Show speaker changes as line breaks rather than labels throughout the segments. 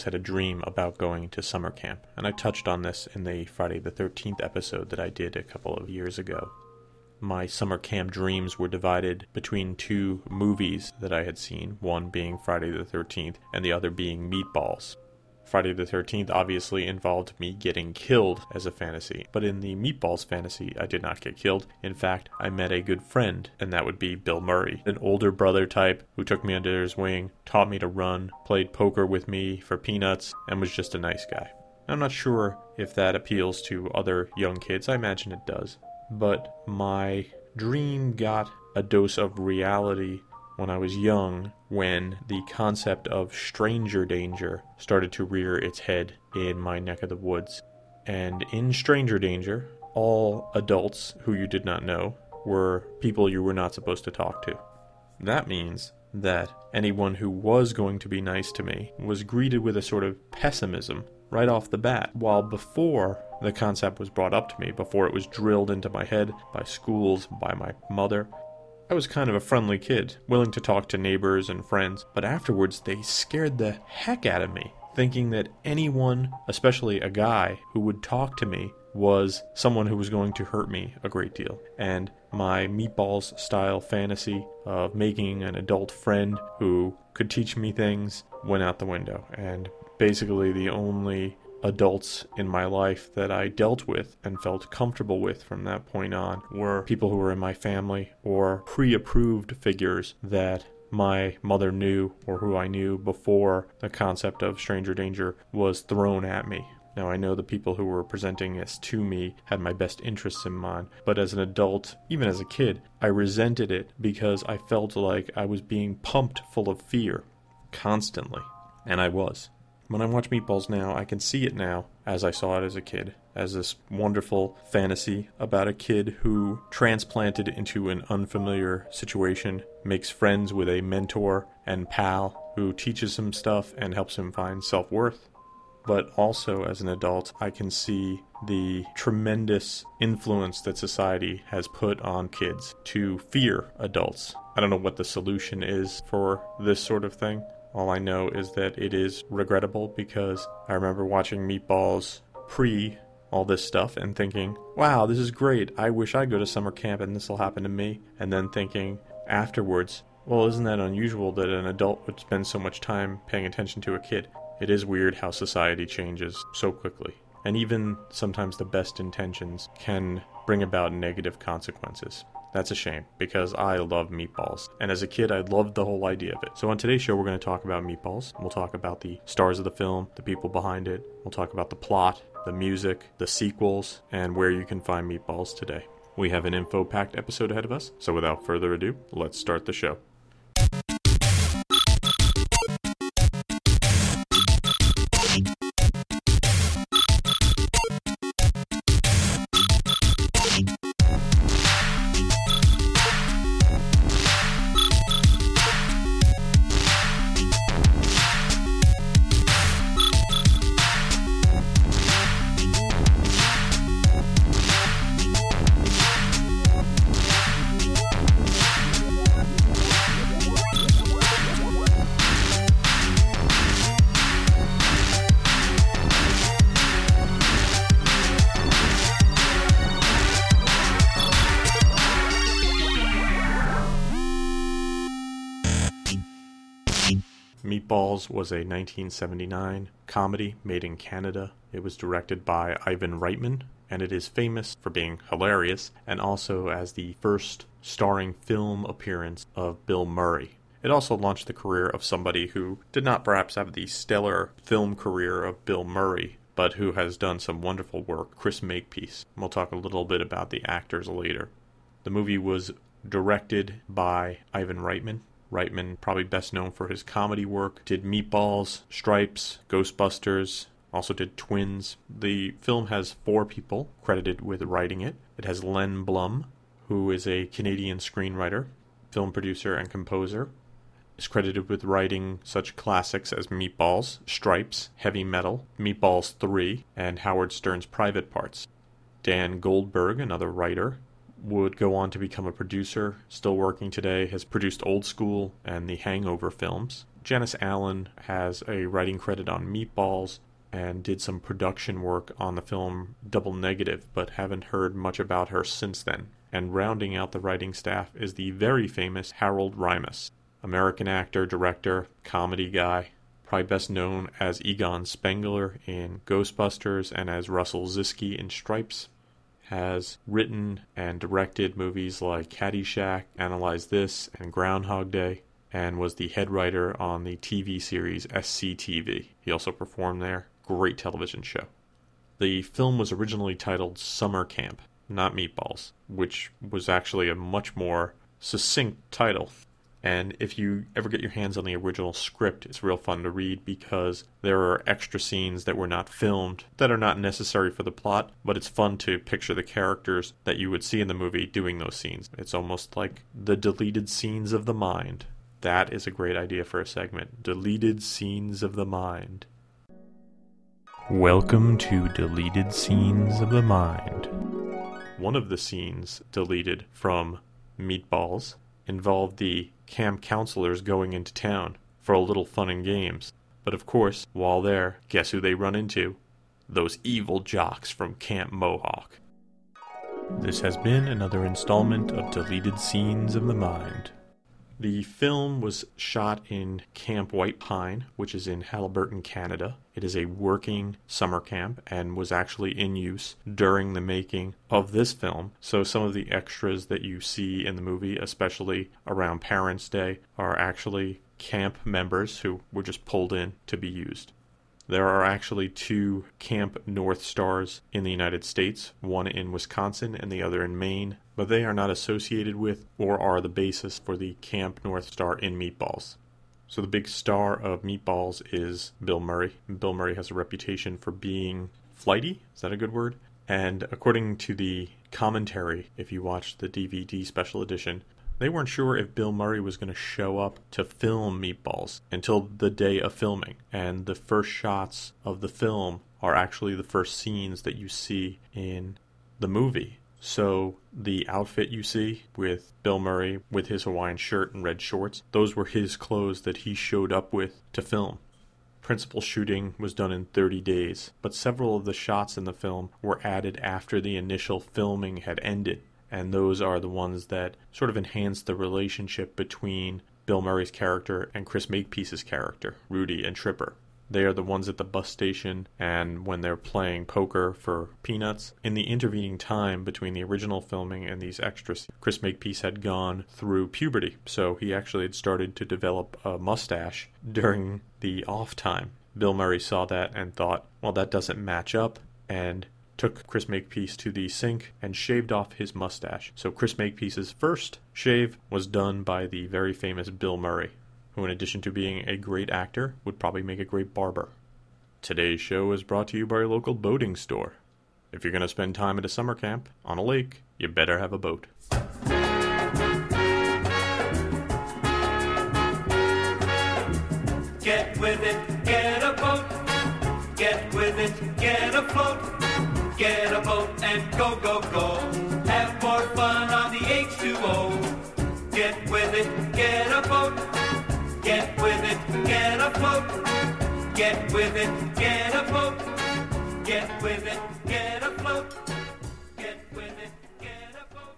Always had a dream about going to summer camp, and I touched on this in the Friday the 13th episode that I did a couple of years ago. My summer camp dreams were divided between two movies that I had seen, one being Friday the 13th and the other being Meatballs. Friday the 13th obviously involved me getting killed as a fantasy, but in the Meatballs fantasy, I did not get killed. In fact, I met a good friend, and that would be Bill Murray, an older brother type who took me under his wing, taught me to run, played poker with me for peanuts, and was just a nice guy. I'm not sure if that appeals to other young kids, I imagine it does. But my dream got a dose of reality when I was young when the concept of stranger danger started to rear its head in my neck of the woods. And in stranger danger, all adults who you did not know were people you were not supposed to talk to. That means that anyone who was going to be nice to me was greeted with a sort of pessimism right off the bat. While before the concept was brought up to me, before it was drilled into my head by schools, by my mother, I was kind of a friendly kid, willing to talk to neighbors and friends, but afterwards they scared the heck out of me, thinking that anyone, especially a guy, who would talk to me was someone who was going to hurt me a great deal. And my meatballs style fantasy of making an adult friend who could teach me things went out the window. And basically, the only adults in my life that I dealt with and felt comfortable with from that point on were people who were in my family or pre approved figures that my mother knew or who I knew before the concept of stranger danger was thrown at me. Now, I know the people who were presenting this to me had my best interests in mind, but as an adult, even as a kid, I resented it because I felt like I was being pumped full of fear constantly. And I was. When I watch Meatballs now, I can see it now as I saw it as a kid, as this wonderful fantasy about a kid who, transplanted into an unfamiliar situation, makes friends with a mentor and pal who teaches him stuff and helps him find self worth. But also, as an adult, I can see the tremendous influence that society has put on kids to fear adults. I don't know what the solution is for this sort of thing, all I know is that it is regrettable because I remember watching Meatballs pre all this stuff and thinking, wow, this is great. I wish I'd go to summer camp and this will happen to me. And then thinking afterwards, well, isn't that unusual that an adult would spend so much time paying attention to a kid? It is weird how society changes so quickly. And even sometimes the best intentions can bring about negative consequences. That's a shame because I love meatballs. And as a kid, I loved the whole idea of it. So on today's show, we're going to talk about meatballs. We'll talk about the stars of the film, the people behind it. We'll talk about the plot, the music, the sequels, and where you can find meatballs today. We have an info packed episode ahead of us. So without further ado, let's start the show. Meatballs was a 1979 comedy made in Canada. It was directed by Ivan Reitman, and it is famous for being hilarious and also as the first starring film appearance of Bill Murray. It also launched the career of somebody who did not perhaps have the stellar film career of Bill Murray, but who has done some wonderful work, Chris Makepeace. We'll talk a little bit about the actors later. The movie was directed by Ivan Reitman, Reitman, probably best known for his comedy work, did Meatballs, Stripes, Ghostbusters, also did Twins. The film has four people credited with writing it. It has Len Blum, who is a Canadian screenwriter, film producer, and composer. Is credited with writing such classics as Meatballs, Stripes, Heavy Metal, Meatballs 3, and Howard Stern's Private Parts. Dan Goldberg, another writer, would go on to become a producer, still working today, has produced Old School and the Hangover films. Janice Allen has a writing credit on Meatballs and did some production work on the film Double Negative, but haven't heard much about her since then. And rounding out the writing staff is the very famous Harold Ramis, American actor, director, comedy guy, probably best known as Egon Spengler in Ghostbusters and as Russell Ziskey in Stripes. Has written and directed movies like Caddyshack, Analyze This, and Groundhog Day, and was the head writer on the TV series SCTV. He also performed there great television show. The film was originally titled Summer Camp, not Meatballs, which was actually a much more succinct title. And if you ever get your hands on the original script, it's real fun to read because there are extra scenes that were not filmed that are not necessary for the plot, but it's fun to picture the characters that you would see in the movie doing those scenes. It's almost like the deleted scenes of the mind. That is a great idea for a segment. Deleted scenes of the mind. Welcome to Deleted Scenes of the Mind. One of the scenes deleted from Meatballs involved the camp counselors going into town for a little fun and games. But of course, while there, guess who they run into? Those evil jocks from Camp Mohawk. This has been another installment of Deleted Scenes of the Mind. The film was shot in Camp White Pine, which is in Haliburton, Canada. It is a working summer camp and was actually in use during the making of this film. So some of the extras that you see in the movie, especially around Parents' Day, are actually camp members who were just pulled in to be used. There are actually two Camp North Stars in the United States, one in Wisconsin and the other in Maine, but they are not associated with or are the basis for the Camp North Star in Meatballs. So the big star of Meatballs is Bill Murray. Bill Murray has a reputation for being flighty. Is that a good word? And according to the commentary, if you watch the DVD special edition, they weren't sure if Bill Murray was going to show up to film Meatballs until the day of filming. And the first shots of the film are actually the first scenes that you see in the movie. So the outfit you see with Bill Murray with his Hawaiian shirt and red shorts, those were his clothes that he showed up with to film. Principal shooting was done in 30 days, but several of the shots in the film were added after the initial filming had ended and those are the ones that sort of enhance the relationship between Bill Murray's character and Chris Makepeace's character, Rudy and Tripper. They are the ones at the bus station and when they're playing poker for peanuts. In the intervening time between the original filming and these extras, Chris Makepeace had gone through puberty, so he actually had started to develop a mustache during the off time. Bill Murray saw that and thought, well, that doesn't match up, and took Chris Makepeace to the sink and shaved off his mustache. So Chris Makepeace's first shave was done by the very famous Bill Murray, who in addition to being a great actor, would probably make a great barber. Today's show is brought to you by your local boating store. If you're going to spend time at a summer camp on a lake, you better have a boat.
Get with it, get a boat. Get with it, get afloat. Get a boat and go, go, go. Have more fun on the H2O. Get with it, get a boat. Get with it, get afloat. Get with it, get a boat. Get with it, get afloat. Get with it, get a boat.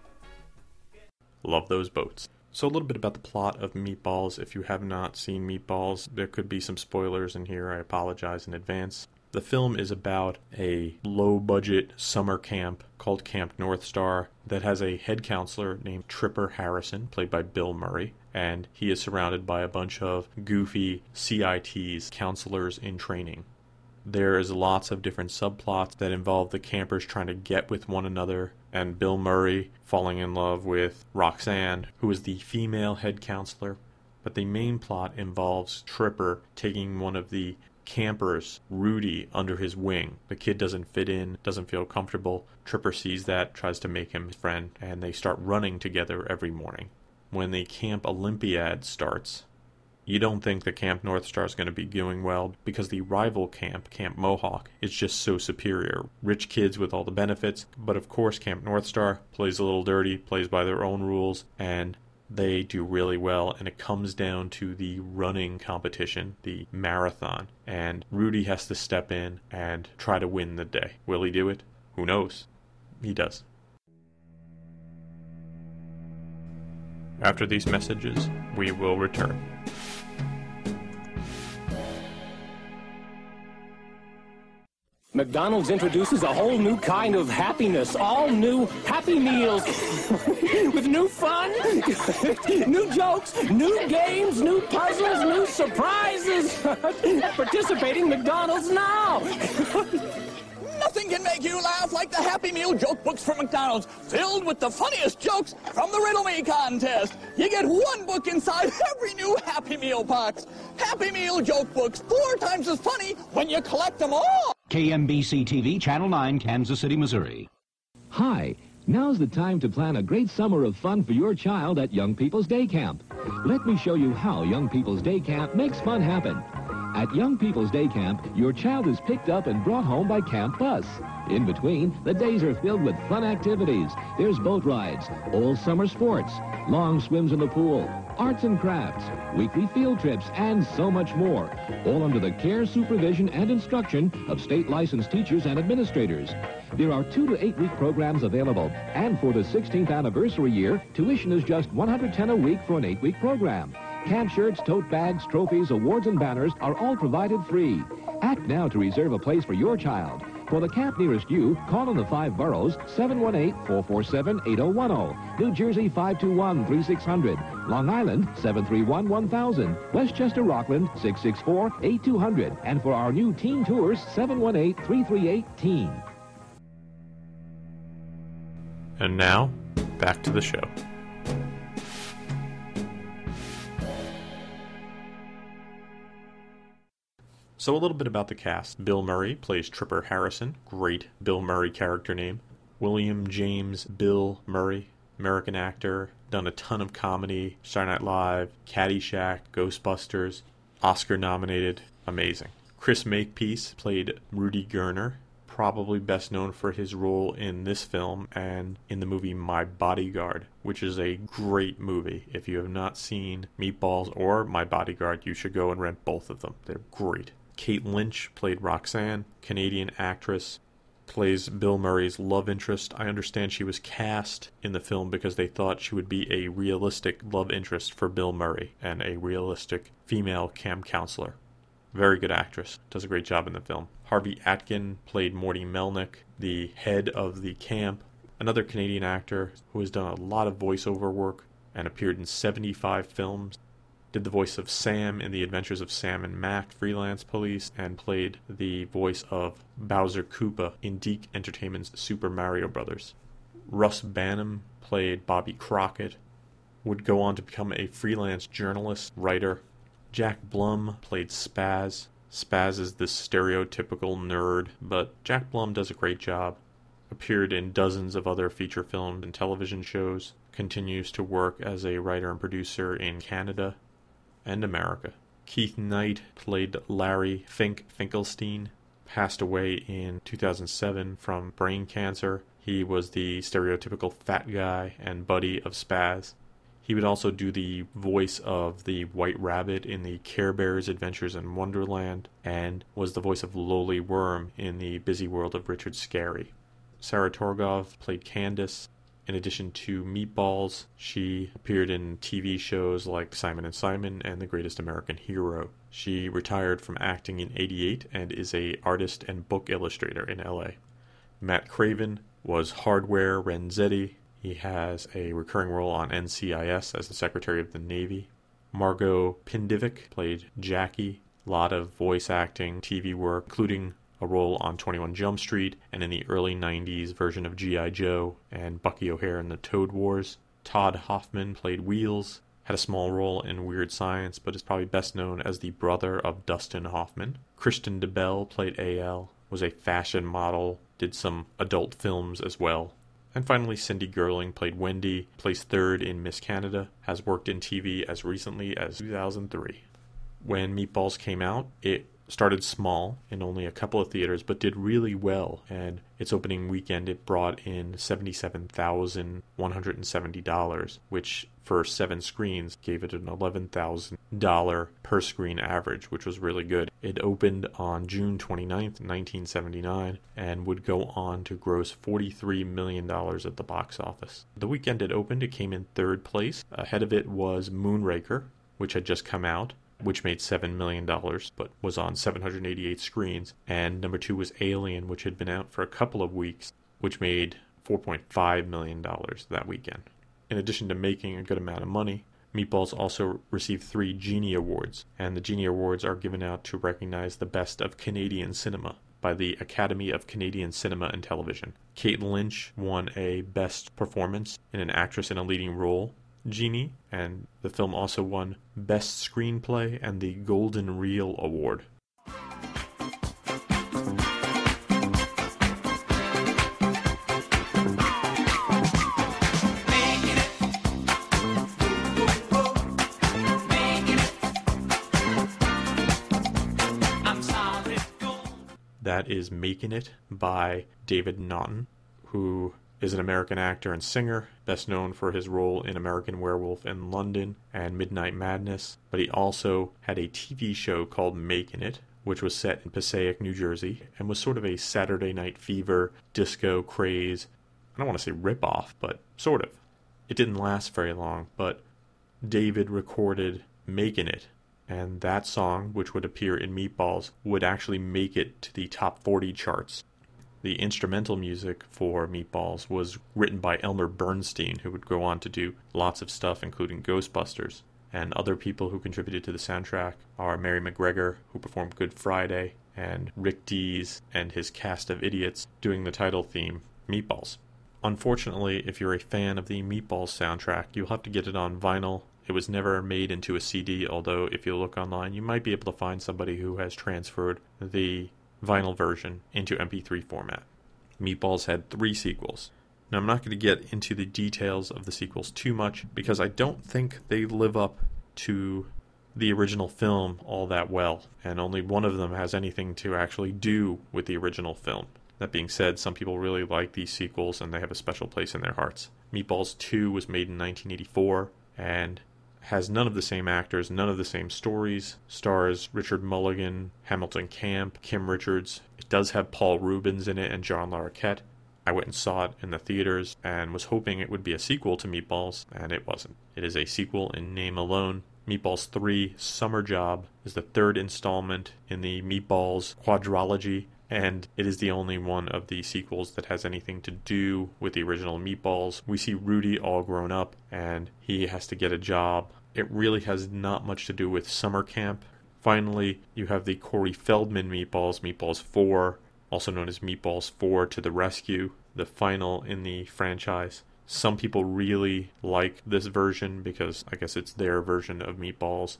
Love those boats. So, a little bit about the plot of Meatballs. If you have not seen Meatballs, there could be some spoilers in here. I apologize in advance. The film is about a low budget summer camp called Camp North Star that has a head counselor named Tripper Harrison, played by Bill Murray, and he is surrounded by a bunch of goofy CITs, counselors in training. There is lots of different subplots that involve the campers trying to get with one another and Bill Murray falling in love with Roxanne, who is the female head counselor. But the main plot involves Tripper taking one of the campers, Rudy, under his wing. The kid doesn't fit in, doesn't feel comfortable. Tripper sees that, tries to make him his friend, and they start running together every morning. When the Camp Olympiad starts, you don't think the Camp North Star is going to be doing well because the rival camp, Camp Mohawk, is just so superior. Rich kids with all the benefits, but of course, Camp North Star plays a little dirty, plays by their own rules, and they do really well. And it comes down to the running competition, the marathon, and Rudy has to step in and try to win the day. Will he do it? Who knows? He does. After these messages, we will return.
McDonald's introduces a whole new kind of happiness. All new Happy Meals. With new fun, new jokes, new games, new puzzles, new surprises. Participating McDonald's now.
Nothing can make you laugh like the Happy Meal joke books from McDonald's, filled with the funniest jokes from the Riddle Me contest. You get one book inside every new Happy Meal box. Happy Meal joke books, four times as funny when you collect them all.
KMBC TV, Channel 9, Kansas City, Missouri.
Hi, now's the time to plan a great summer of fun for your child at Young People's Day Camp. Let me show you how Young People's Day Camp makes fun happen. At Young People's Day Camp, your child is picked up and brought home by Camp Bus. In between, the days are filled with fun activities. There's boat rides, all summer sports, long swims in the pool, arts and crafts, weekly field trips, and so much more. All under the care, supervision, and instruction of state licensed teachers and administrators. There are two to eight week programs available, and for the 16th anniversary year, tuition is just 110 a week for an eight week program. Camp shirts, tote bags, trophies, awards, and banners are all provided free. Act now to reserve a place for your child. For the camp nearest you, call in the five boroughs 718-447-8010. New Jersey 521-3600. Long Island 731-1000. Westchester Rockland 664-8200. And for our new teen tours 718-338-TEEN.
And now, back to the show. So, a little bit about the cast. Bill Murray plays Tripper Harrison. Great Bill Murray character name. William James Bill Murray, American actor, done a ton of comedy, Saturday Night Live, Caddyshack, Ghostbusters, Oscar nominated. Amazing. Chris Makepeace played Rudy Gerner, probably best known for his role in this film and in the movie My Bodyguard, which is a great movie. If you have not seen Meatballs or My Bodyguard, you should go and rent both of them. They're great. Kate Lynch played Roxanne, Canadian actress, plays Bill Murray's love interest. I understand she was cast in the film because they thought she would be a realistic love interest for Bill Murray and a realistic female camp counselor. Very good actress, does a great job in the film. Harvey Atkin played Morty Melnick, the head of the camp, another Canadian actor who has done a lot of voiceover work and appeared in 75 films did the voice of Sam in The Adventures of Sam and Mac Freelance Police, and played the voice of Bowser Koopa in DiC Entertainment's Super Mario Bros. Russ Banham played Bobby Crockett, would go on to become a freelance journalist, writer. Jack Blum played Spaz. Spaz is the stereotypical nerd, but Jack Blum does a great job. Appeared in dozens of other feature films and television shows. Continues to work as a writer and producer in Canada and America. Keith Knight played Larry Fink Finkelstein, passed away in 2007 from brain cancer. He was the stereotypical fat guy and buddy of Spaz. He would also do the voice of the White Rabbit in the Care Bears Adventures in Wonderland and was the voice of Lowly Worm in the Busy World of Richard Scarry. Sarah Torgov played Candace. In addition to Meatballs, she appeared in TV shows like Simon and Simon and The Greatest American Hero. She retired from acting in 88 and is a artist and book illustrator in LA. Matt Craven was Hardware Renzetti. He has a recurring role on NCIS as the Secretary of the Navy. Margot Pinvidic played Jackie. A lot of voice acting, TV work, including a role on 21 Jump Street and in the early 90s version of G.I. Joe and Bucky O'Hare in the Toad Wars. Todd Hoffman played Wheels. had a small role in Weird Science, but is probably best known as the brother of Dustin Hoffman. Kristen DeBell played AL, was a fashion model, did some adult films as well. And finally, Cindy Girling played Wendy, placed third in Miss Canada, has worked in TV as recently as 2003. When Meatballs came out, it started small in only a couple of theaters, but did really well. And its opening weekend, it brought in $77,170, which for seven screens gave it an $11,000 per screen average, which was really good. It opened on June 29th, 1979, and would go on to gross $43 million at the box office. The weekend it opened, it came in third place. Ahead of it was Moonraker, which had just come out which made $7 million but was on 788 screens. And number two was Alien, which had been out for a couple of weeks, which made $4.5 million that weekend. In addition to making a good amount of money, Meatballs also received three Genie Awards, and the Genie Awards are given out to recognize the best of Canadian cinema by the Academy of Canadian Cinema and Television. Kate Lynch won a Best Performance in an Actress in a Leading Role Genie, and the film also won Best Screenplay and the Golden Reel Award. That is Making It by David Naughton, who is an American actor and singer, best known for his role in American Werewolf in London and Midnight Madness, but he also had a TV show called Making It, which was set in Passaic, New Jersey, and was sort of a Saturday Night Fever, disco craze. I don't want to say rip-off, but sort of. It didn't last very long, but David recorded Making It, and that song, which would appear in Meatballs, would actually make it to the top 40 charts the instrumental music for Meatballs was written by Elmer Bernstein, who would go on to do lots of stuff, including Ghostbusters. And other people who contributed to the soundtrack are Mary MacGregor, who performed Good Friday, and Rick Dees and his cast of idiots doing the title theme, Meatballs. Unfortunately, if you're a fan of the Meatballs soundtrack, you'll have to get it on vinyl. It was never made into a CD, although if you look online, you might be able to find somebody who has transferred the vinyl version into MP3 format. Meatballs had three sequels. Now, I'm not going to get into the details of the sequels too much because I don't think they live up to the original film all that well, and only one of them has anything to actually do with the original film. That being said, some people really like these sequels and they have a special place in their hearts. Meatballs 2 was made in 1984, and has none of the same actors, none of the same stories. Stars Richard Mulligan, Hamilton Camp, Kim Richards. It does have Paul Reubens in it and John Larroquette. I went and saw it in the theaters and was hoping it would be a sequel to Meatballs, and it wasn't. It is a sequel in name alone. Meatballs 3 Summer Job is the third installment in the Meatballs quadrilogy and it is the only one of the sequels that has anything to do with the original Meatballs. We see Rudy all grown up, and he has to get a job. It really has not much to do with summer camp. Finally, you have the Corey Feldman Meatballs, Meatballs 4, also known as Meatballs 4 to the Rescue, the final in the franchise. Some people really like this version because I guess it's their version of Meatballs.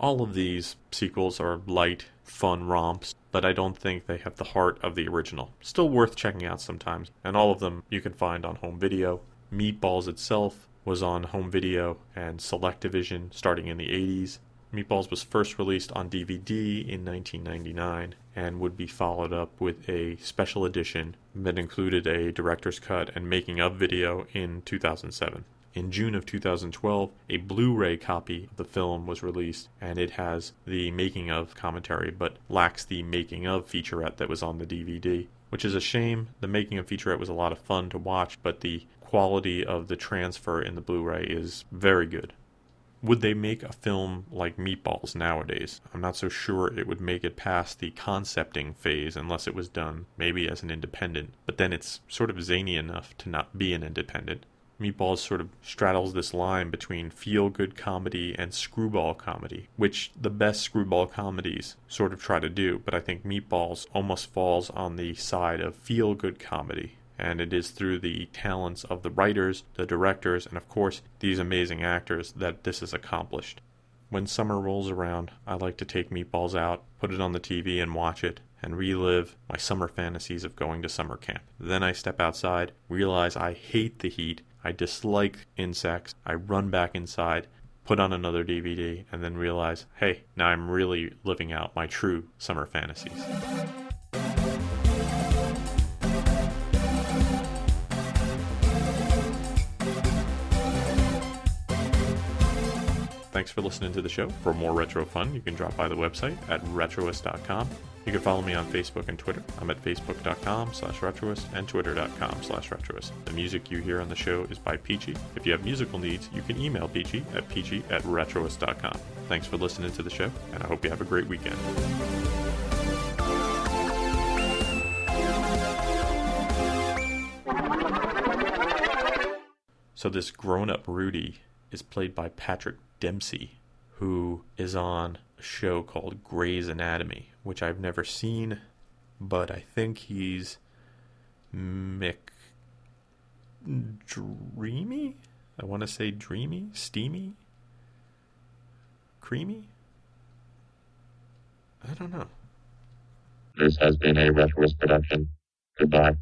All of these sequels are light, fun romps, but I don't think they have the heart of the original. Still worth checking out sometimes, and all of them you can find on home video. Meatballs itself was on home video and Selectavision starting in the 80s. Meatballs was first released on DVD in 1999 and would be followed up with a special edition that included a director's cut and making of video in 2007. In June of 2012, a Blu ray copy of the film was released, and it has the making of commentary but lacks the making of featurette that was on the DVD, which is a shame. The making of featurette was a lot of fun to watch, but the quality of the transfer in the Blu ray is very good. Would they make a film like Meatballs nowadays? I'm not so sure it would make it past the concepting phase unless it was done maybe as an independent, but then it's sort of zany enough to not be an independent. Meatballs sort of straddles this line between feel good comedy and screwball comedy, which the best screwball comedies sort of try to do, but I think Meatballs almost falls on the side of feel good comedy. And it is through the talents of the writers, the directors, and of course, these amazing actors that this is accomplished. When summer rolls around, I like to take Meatballs out, put it on the TV, and watch it, and relive my summer fantasies of going to summer camp. Then I step outside, realize I hate the heat, I dislike insects, I run back inside, put on another DVD, and then realize, hey, now I'm really living out my true summer fantasies. Thanks for listening to the show. For more retro fun, you can drop by the website at retroist.com. You can follow me on Facebook and Twitter. I'm at facebook.com slash retroist and twitter.com slash retroist. The music you hear on the show is by Peachy. If you have musical needs, you can email Peachy at peachy at retroist.com. Thanks for listening to the show, and I hope you have a great weekend. So this grown-up Rudy is played by Patrick Dempsey, who is on a show called Grey's Anatomy, which I've never seen, but I think he's Mick Dreamy. I want to say dreamy, steamy, creamy. I don't know.
This has been a Retroist production. Goodbye.